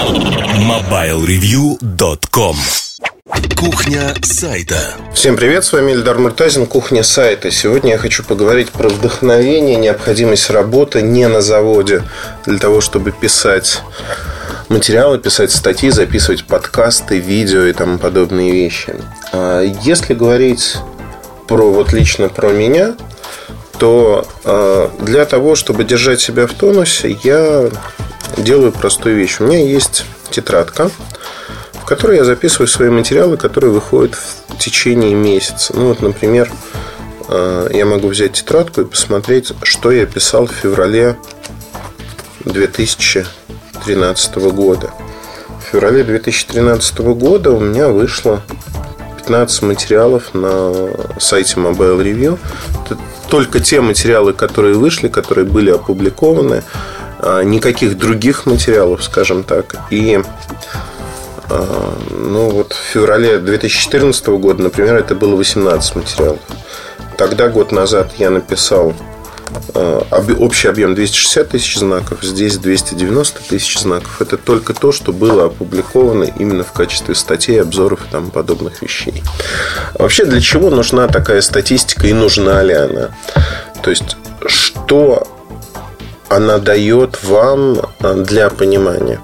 MobileReview.com Кухня сайта. Всем привет, с вами Эльдар Муртазин, Кухня сайта. Сегодня я хочу поговорить про вдохновение, необходимость работы не на заводе для того, чтобы писать материалы, писать статьи, записывать подкасты, видео и тому подобные вещи. А если говорить про вот лично про меня, то а, для того, чтобы держать себя в тонусе, я делаю простую вещь. У меня есть тетрадка, в которой я записываю свои материалы, которые выходят в течение месяца. Ну вот, например, а, я могу взять тетрадку и посмотреть, что я писал в феврале 2013 года. В феврале 2013 года у меня вышло 15 материалов на сайте Mobile Review. Это только те материалы, которые вышли, которые были опубликованы. А, никаких других материалов, скажем так. И а, ну вот в феврале 2014 года, например, это было 18 материалов. Тогда, год назад, я написал Э, общий объем 260 тысяч знаков, здесь 290 тысяч знаков. Это только то, что было опубликовано именно в качестве статей, обзоров и тому подобных вещей. вообще, для чего нужна такая статистика и нужна ли она? То есть, что она дает вам э, для понимания.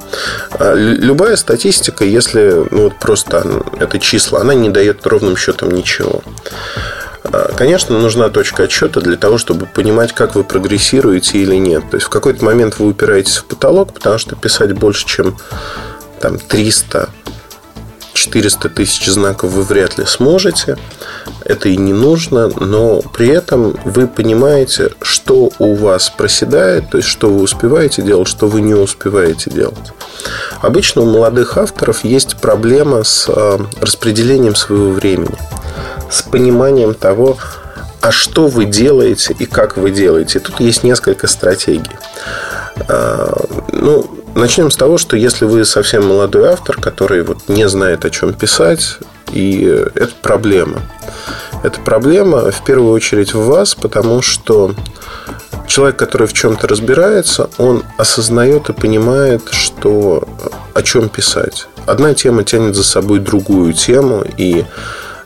Э, любая статистика, если ну, вот просто это числа, она не дает ровным счетом ничего. А, конечно, нужна точка отсчета для того, чтобы понимать, как вы прогрессируете или нет. То есть в какой-то момент вы упираетесь в потолок, потому что писать больше, чем там, 300 400 тысяч знаков вы вряд ли сможете. Это и не нужно, но при этом вы понимаете, что у вас проседает, то есть что вы успеваете делать, что вы не успеваете делать. Обычно у молодых авторов есть проблема с а, распределением своего времени с пониманием того, а что вы делаете и как вы делаете. Тут есть несколько стратегий. А, ну, начнем с того, что если вы совсем молодой автор, который вот не знает, о чем писать, и это проблема. Это проблема в первую очередь в вас, потому что человек, который в чем-то разбирается, он осознает и понимает, что о чем писать. Одна тема тянет за собой другую тему, и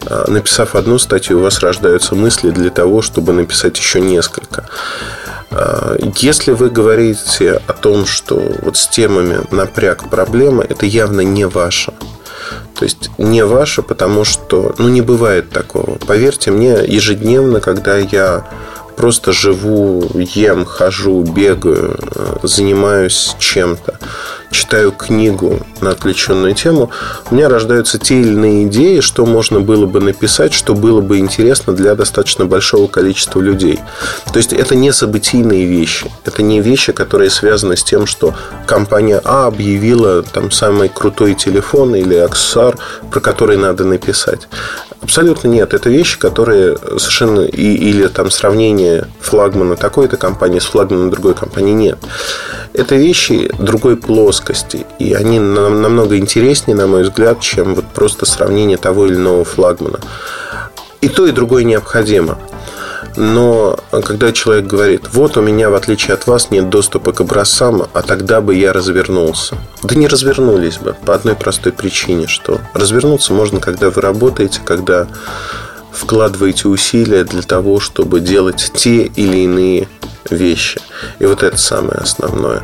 а, написав одну статью, у вас рождаются мысли для того, чтобы написать еще несколько. Если вы говорите о том, что вот с темами напряг проблема, это явно не ваше. То есть не ваше, потому что ну, не бывает такого. Поверьте мне, ежедневно, когда я просто живу, ем, хожу, бегаю, э, занимаюсь чем-то, читаю книгу на отвлеченную тему, у меня рождаются те или иные идеи, что можно было бы написать, что было бы интересно для достаточно большого количества людей. То есть это не событийные вещи. Это не вещи, которые связаны с тем, что компания А объявила там самый крутой телефон или аксессуар, про который надо написать. Абсолютно нет. Это вещи, которые совершенно... И, или там сравнение флагмана такой-то компании с флагманом другой компании нет. Это вещи другой плоскости. И они намного интереснее, на мой взгляд, чем вот просто сравнение того или иного флагмана. И то, и другое необходимо. Но когда человек говорит, вот у меня, в отличие от вас, нет доступа к образцам, а тогда бы я развернулся. Да не развернулись бы по одной простой причине, что развернуться можно, когда вы работаете, когда вкладываете усилия для того, чтобы делать те или иные вещи. И вот это самое основное.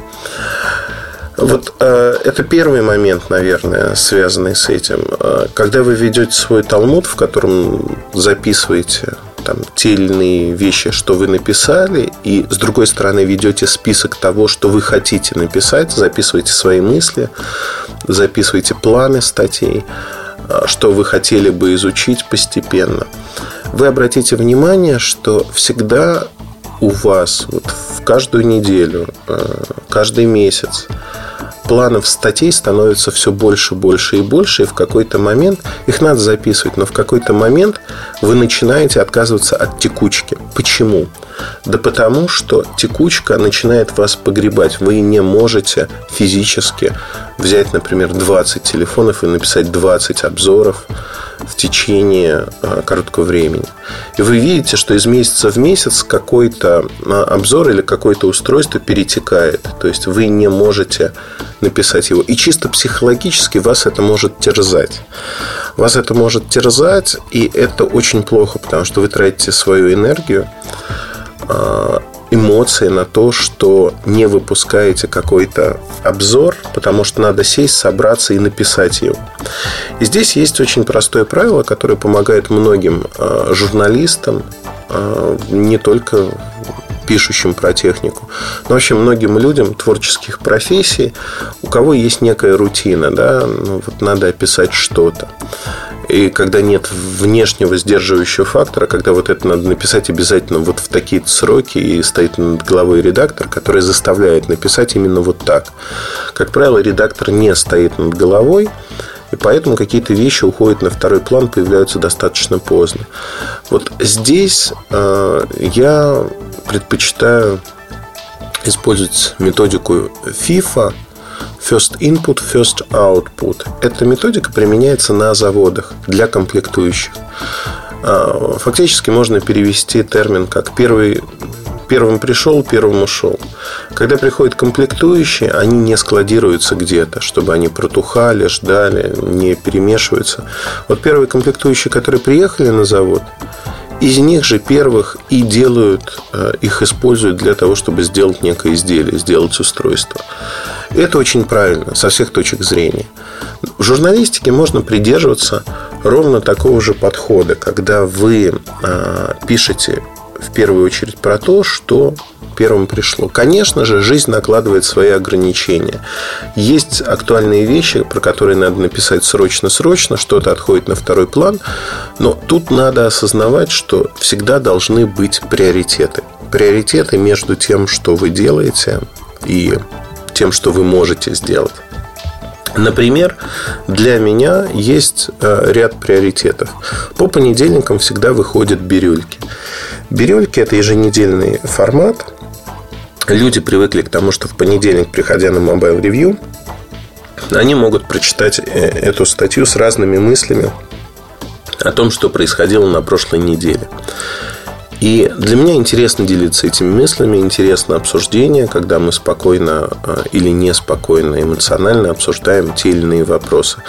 Вот э, это первый момент, наверное, связанный с этим. Э, когда вы ведете свой талмуд, в котором записываете там, те или иные вещи, что вы написали, и с другой стороны ведете список того, что вы хотите написать, записываете свои мысли, записываете планы статей, а, что вы хотели бы изучить постепенно. Вы обратите внимание, что всегда у вас вот в каждую неделю, а, каждый месяц планов статей становится все больше, больше и больше, и в какой-то момент их надо записывать, но в какой-то момент вы начинаете отказываться от текучки. Почему? Да потому, что текучка начинает вас погребать. Вы не можете физически взять, например, 20 телефонов и написать 20 обзоров в течение а, короткого времени. И вы видите, что из месяца в месяц какой-то а, обзор или какое-то устройство перетекает. То есть вы не можете написать его. И чисто психологически вас это может терзать. Вас это может терзать, и это очень плохо, потому что вы тратите свою энергию а, эмоции на то, что не выпускаете какой-то обзор, потому что надо сесть, собраться и написать его. И здесь есть очень простое правило, которое помогает многим э, журналистам, э, не только пишущим про технику, но вообще многим людям творческих профессий, у кого есть некая рутина, да, ну, вот надо описать что-то. И когда нет внешнего сдерживающего фактора, когда вот это надо написать обязательно вот в такие сроки, и стоит над головой редактор, который заставляет написать именно вот так. Как правило, редактор не стоит над головой, и поэтому какие-то вещи уходят на второй план, появляются достаточно поздно. Вот здесь э, я предпочитаю использовать методику FIFA – First Input, First Output. Эта методика применяется на заводах для комплектующих. А, фактически можно перевести термин как первый первым пришел, первым ушел. Когда приходят комплектующие, они не складируются где-то, чтобы они протухали, ждали, не перемешиваются. Вот первые комплектующие, которые приехали на завод, из них же первых и делают, э, их используют для того, чтобы сделать некое изделие, сделать устройство. Это очень правильно со всех точек зрения. В журналистике можно придерживаться ровно такого же подхода, когда вы э, пишете в первую очередь про то, что первым пришло. Конечно же, жизнь накладывает свои ограничения. Есть актуальные вещи, про которые надо написать срочно-срочно, что-то отходит на второй план. Но тут надо осознавать, что всегда должны быть приоритеты. Приоритеты между тем, что вы делаете, и тем, что вы можете сделать. Например, для меня есть э, ряд приоритетов. По понедельникам всегда выходят бирюльки. Бирюльки – это еженедельный формат. Люди привыкли к тому, что в понедельник, приходя на Mobile Review, они могут прочитать э, эту статью с разными мыслями о том, что происходило на прошлой неделе. И для меня интересно делиться этими мыслями, интересно обсуждение, когда мы спокойно а, или неспокойно, эмоционально обсуждаем те или иные вопросы.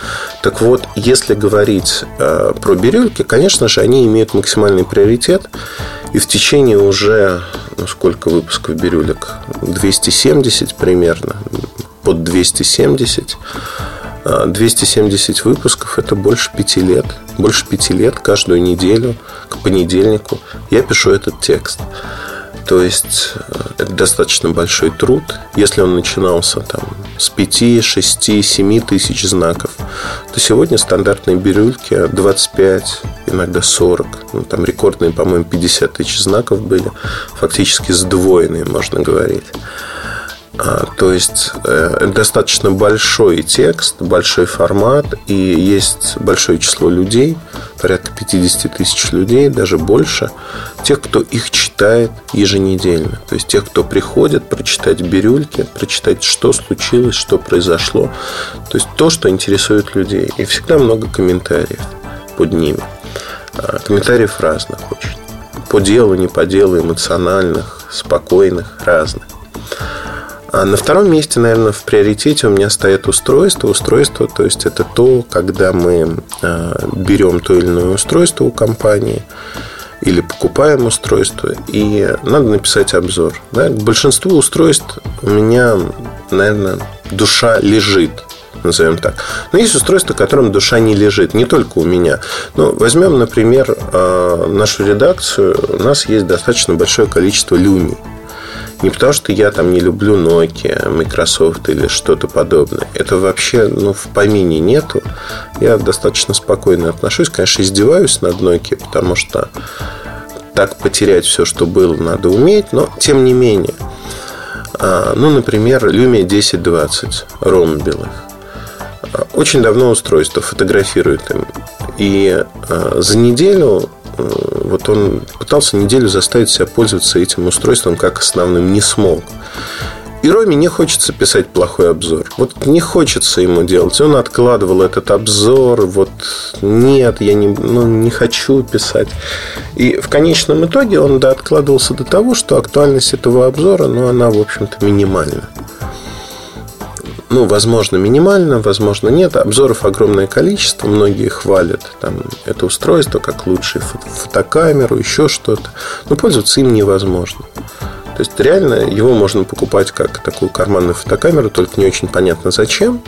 Так вот, если говорить а, про бирюльки, конечно же, они имеют максимальный приоритет. И в течение уже, ну, сколько выпусков бирюлек? 270 примерно, под 270 270 выпусков – это больше пяти лет. Больше пяти лет каждую неделю к понедельнику я пишу этот текст. То есть э, это достаточно большой труд. Если он начинался там, с 5, 6, 7 тысяч знаков, то сегодня стандартные бирюльки 25, иногда 40. Ну, там рекордные, по-моему, 50 тысяч знаков были. Фактически сдвоенные, можно говорить. А, то есть э, достаточно большой текст, большой формат, и есть большое число людей, порядка 50 тысяч людей, даже больше, тех, кто их читает еженедельно. То есть тех, кто приходит прочитать бирюльки, прочитать, что случилось, что произошло. То есть то, что интересует людей. И всегда много комментариев под ними. А, комментариев разных очень. По делу, не по делу, эмоциональных, спокойных, разных. А на втором месте, наверное, в приоритете у меня стоит устройство. Устройство, то есть это то, когда мы а, берем то или иное устройство у компании или покупаем устройство, и надо написать обзор. Да? К большинству устройств у меня, наверное, душа лежит назовем так. Но есть устройства, которым душа не лежит, не только у меня. Ну, возьмем, например, а, нашу редакцию. У нас есть достаточно большое количество люмий. Не потому, что я там не люблю Nokia, Microsoft или что-то подобное. Это вообще ну, в помине нету. Я достаточно спокойно отношусь. Конечно, издеваюсь над Nokia, потому что так потерять все, что было, надо уметь. Но, тем не менее. А, ну, например, Lumia 1020 ромбелых. Очень давно устройство фотографирует им. И а, за неделю вот он пытался неделю заставить себя пользоваться этим устройством как основным, не смог. И Роме не хочется писать плохой обзор. Вот не хочется ему делать. Он откладывал этот обзор. Вот нет, я не, ну, не хочу писать. И в конечном итоге он да, откладывался до того, что актуальность этого обзора, ну, она, в общем-то, минимальна. Ну, возможно, минимально, возможно, нет. Обзоров огромное количество, многие хвалят там, это устройство как лучшую фотокамеру, еще что-то. Но пользоваться им невозможно. То есть реально его можно покупать как такую карманную фотокамеру, только не очень понятно зачем,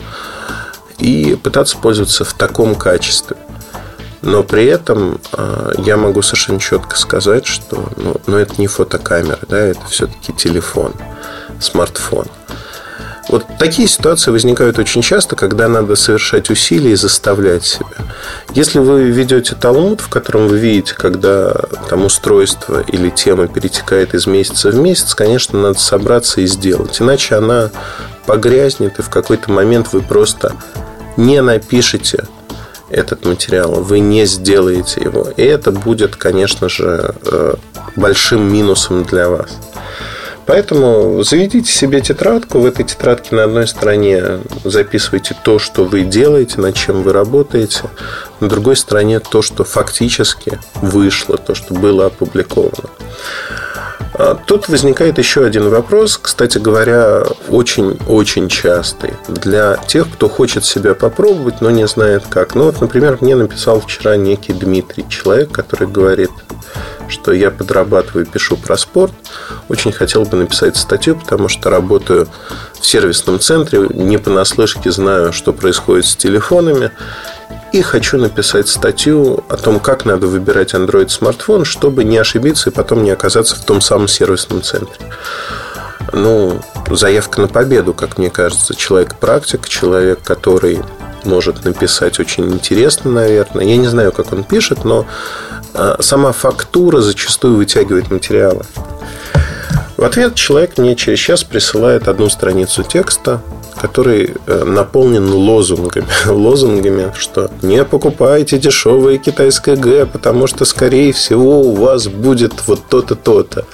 и пытаться пользоваться в таком качестве. Но при этом э, я могу совершенно четко сказать, что ну, ну, это не фотокамера, да, это все-таки телефон, смартфон. Вот такие ситуации возникают очень часто, когда надо совершать усилия и заставлять себя. Если вы ведете талмуд, в котором вы видите, когда там устройство или тема перетекает из месяца в месяц, конечно, надо собраться и сделать. Иначе она погрязнет, и в какой-то момент вы просто не напишете этот материал, вы не сделаете его. И это будет, конечно же, э, большим минусом для вас. Поэтому заведите себе тетрадку. В этой тетрадке на одной стороне записывайте то, что вы делаете, над чем вы работаете. На другой стороне то, что фактически вышло, то, что было опубликовано. А тут возникает еще один вопрос, кстати говоря, очень-очень частый для тех, кто хочет себя попробовать, но не знает как. Ну вот, например, мне написал вчера некий Дмитрий, человек, который говорит, что я подрабатываю, пишу про спорт. Очень хотел бы написать статью, потому что работаю в сервисном центре, не понаслышке знаю, что происходит с телефонами. И хочу написать статью о том, как надо выбирать Android смартфон, чтобы не ошибиться и потом не оказаться в том самом сервисном центре. Ну, заявка на победу, как мне кажется. Человек-практик, человек, который может написать очень интересно, наверное. Я не знаю, как он пишет, но а, сама фактура зачастую вытягивает материалы. В ответ человек мне через час присылает одну страницу текста, который э, наполнен лозунгами. лозунгами, что не покупайте дешевое китайское Г, потому что, скорее всего, у вас будет вот то-то, то-то.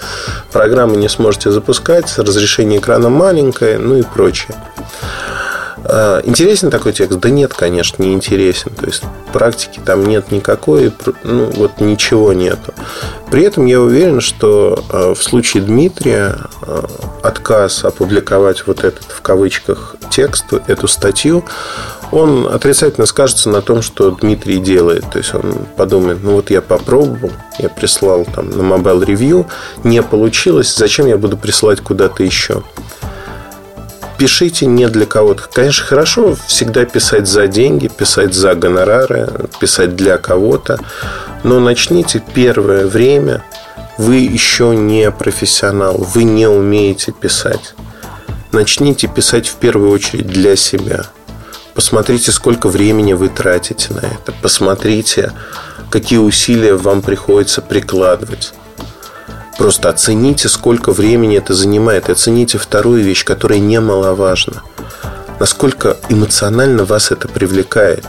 Программы не сможете запускать, разрешение экрана маленькое, ну и прочее. А, интересен такой текст? Да нет, конечно, не интересен. То есть практики там нет никакой, ну вот ничего нету. При этом я уверен, что а, в случае Дмитрия а, отказ опубликовать вот этот в кавычках текст, эту статью, он отрицательно скажется на том, что Дмитрий делает. То есть он подумает, ну вот я попробовал, я прислал там на Mobile Review, не получилось, зачем я буду присылать куда-то еще? Пишите не для кого-то. Конечно, хорошо всегда писать за деньги, писать за гонорары, писать для кого-то. Но начните первое время. Вы еще не профессионал, вы не умеете писать. Начните писать в первую очередь для себя. Посмотрите, сколько времени вы тратите на это. Посмотрите, какие усилия вам приходится прикладывать. Просто оцените, сколько времени это занимает. И оцените вторую вещь, которая немаловажна. Насколько эмоционально вас это привлекает.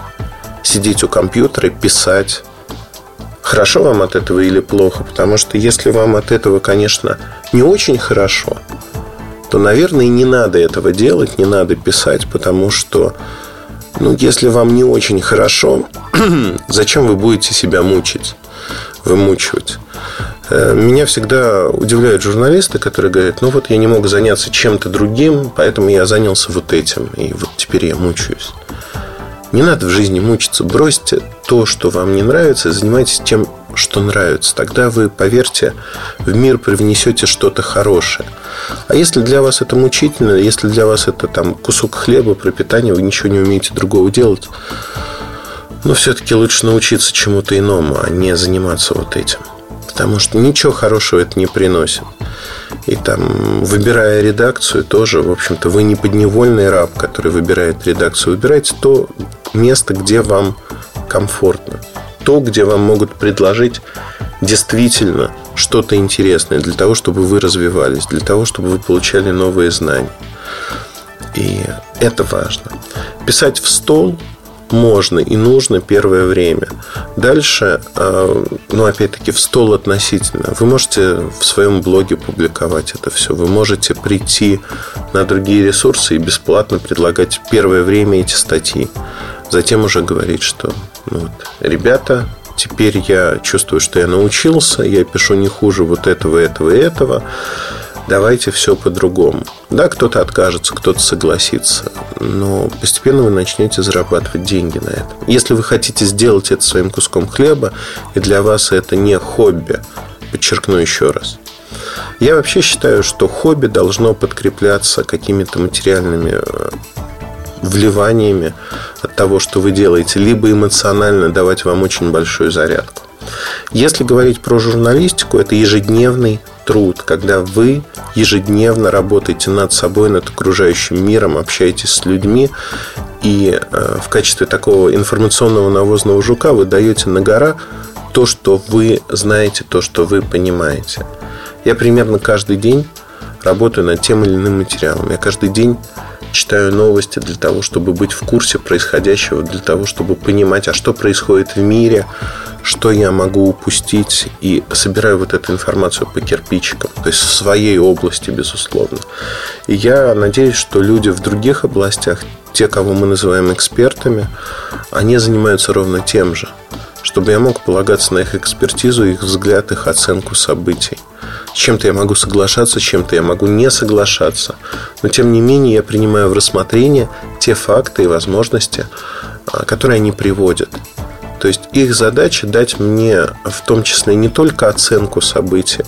Сидеть у компьютера, писать. Хорошо вам от этого или плохо? Потому что если вам от этого, конечно, не очень хорошо, то, наверное, не надо этого делать, не надо писать, потому что, ну, если вам не очень хорошо, зачем вы будете себя мучить, вымучивать? Э, меня всегда удивляют журналисты, которые говорят, ну вот я не мог заняться чем-то другим, поэтому я занялся вот этим, и вот теперь я мучаюсь. Не надо в жизни мучиться. Бросьте то, что вам не нравится, и занимайтесь тем, что нравится. Тогда вы, поверьте, в мир привнесете что-то хорошее. А если для вас это мучительно, если для вас это там кусок хлеба, пропитание, вы ничего не умеете другого делать, но ну, все-таки лучше научиться чему-то иному, а не заниматься вот этим потому что ничего хорошего это не приносит. И там, выбирая редакцию, тоже, в общем-то, вы не подневольный раб, который выбирает редакцию. Выбирайте то место, где вам комфортно. То, где вам могут предложить действительно что-то интересное для того, чтобы вы развивались, для того, чтобы вы получали новые знания. И это важно. Писать в стол можно и нужно первое время. Дальше, э, ну, опять-таки, в стол относительно. Вы можете в своем блоге публиковать это все. Вы можете прийти на другие ресурсы и бесплатно предлагать первое время эти статьи. Затем уже говорить, что ну, вот, ребята, теперь я чувствую, что я научился, я пишу не хуже вот этого, этого этого давайте все по-другому. Да, кто-то откажется, кто-то согласится, но постепенно вы начнете зарабатывать деньги на этом. Если вы хотите сделать это своим куском хлеба, и для вас это не хобби, подчеркну еще раз, я вообще считаю, что хобби должно подкрепляться какими-то материальными э, вливаниями от того, что вы делаете, либо эмоционально давать вам очень большую зарядку. Если говорить про журналистику, это ежедневный труд, когда вы ежедневно работаете над собой, над окружающим миром, общаетесь с людьми, и э, в качестве такого информационного навозного жука вы даете на гора то, что вы знаете, то, что вы понимаете. Я примерно каждый день работаю над тем или иным материалом. Я каждый день читаю новости для того, чтобы быть в курсе происходящего, для того, чтобы понимать, а что происходит в мире, что я могу упустить, и собираю вот эту информацию по кирпичикам, то есть в своей области, безусловно. И я надеюсь, что люди в других областях, те, кого мы называем экспертами, они занимаются ровно тем же, чтобы я мог полагаться на их экспертизу, их взгляд, их оценку событий. С чем-то я могу соглашаться, с чем-то я могу не соглашаться. Но, тем не менее, я принимаю в рассмотрение те факты и возможности, а, которые они приводят. То есть их задача дать мне в том числе не только оценку события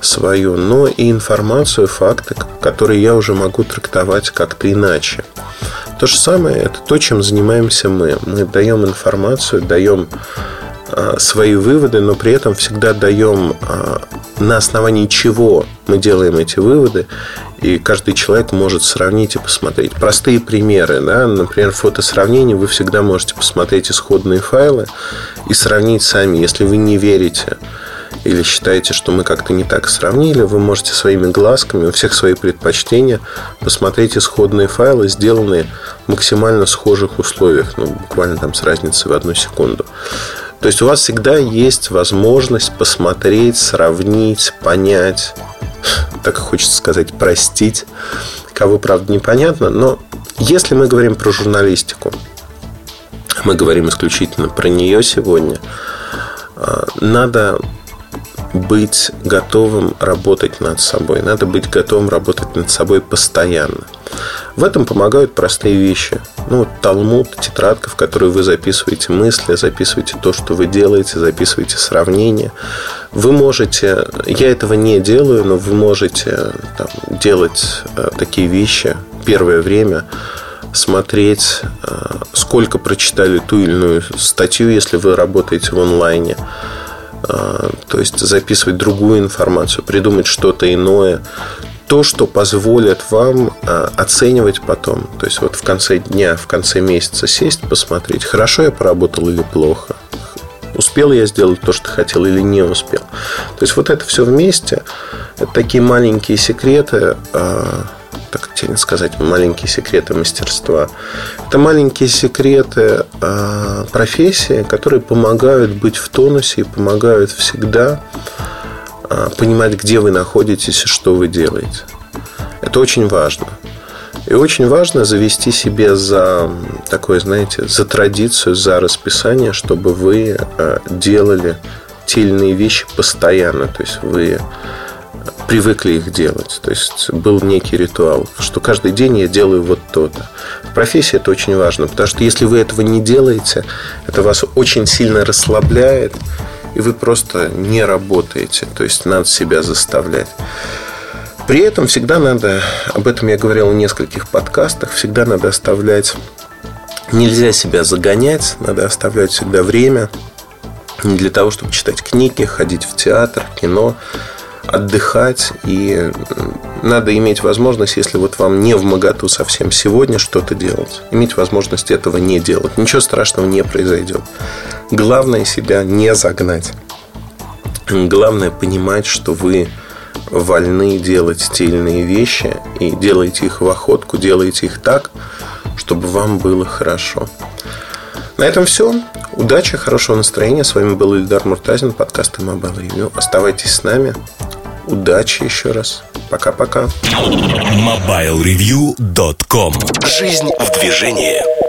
свою, но и информацию, факты, которые я уже могу трактовать как-то иначе. То же самое это то, чем занимаемся мы. Мы даем информацию, даем свои выводы, но при этом всегда даем а, на основании чего мы делаем эти выводы, и каждый человек может сравнить и посмотреть. Простые примеры, да, например, фотосравнение, вы всегда можете посмотреть исходные файлы и сравнить сами. Если вы не верите или считаете, что мы как-то не так сравнили, вы можете своими глазками, у всех свои предпочтения, посмотреть исходные файлы, сделанные в максимально схожих условиях, ну, буквально там с разницей в одну секунду. То есть у вас всегда есть возможность посмотреть, сравнить, понять, так хочется сказать, простить, кого, правда, непонятно. Но если мы говорим про журналистику, мы говорим исключительно про нее сегодня, а, надо быть готовым работать над собой. Надо быть готовым работать над собой постоянно. В этом помогают простые вещи. Ну, талмуд, тетрадка, в которой вы записываете мысли, записываете то, что вы делаете, записываете сравнения. Вы можете, я этого не делаю, но вы можете там, делать э, такие вещи первое время, смотреть, э, сколько прочитали ту или иную статью, если вы работаете в онлайне то есть записывать другую информацию, придумать что-то иное, то, что позволит вам а, оценивать потом. То есть вот в конце дня, в конце месяца сесть, посмотреть, хорошо я поработал или плохо. Успел я сделать то, что хотел или не успел. То есть вот это все вместе, это такие маленькие секреты, а, так тебе сказать, маленькие секреты мастерства. Это маленькие секреты э, профессии, которые помогают быть в тонусе и помогают всегда э, понимать, где вы находитесь и что вы делаете. Это очень важно. И очень важно завести себе за такое, знаете, за традицию, за расписание, чтобы вы э, делали те или иные вещи постоянно. То есть вы привыкли их делать. То есть был некий ритуал, что каждый день я делаю вот то-то. В профессии это очень важно, потому что если вы этого не делаете, это вас очень сильно расслабляет, и вы просто не работаете. То есть надо себя заставлять. При этом всегда надо, об этом я говорил в нескольких подкастах, всегда надо оставлять, нельзя себя загонять, надо оставлять всегда время для того, чтобы читать книги, ходить в театр, кино, отдыхать, и надо иметь возможность, если вот вам не в моготу совсем сегодня что-то делать, иметь возможность этого не делать. Ничего страшного не произойдет. Главное себя не загнать. Главное понимать, что вы вольны делать иные вещи и делаете их в охотку, делаете их так, чтобы вам было хорошо. На этом все. Удачи, хорошего настроения. С вами был Ильдар Муртазин, подкаст Mobile Review. Оставайтесь с нами. Удачи еще раз. Пока-пока. MobileReview.com Жизнь в движении.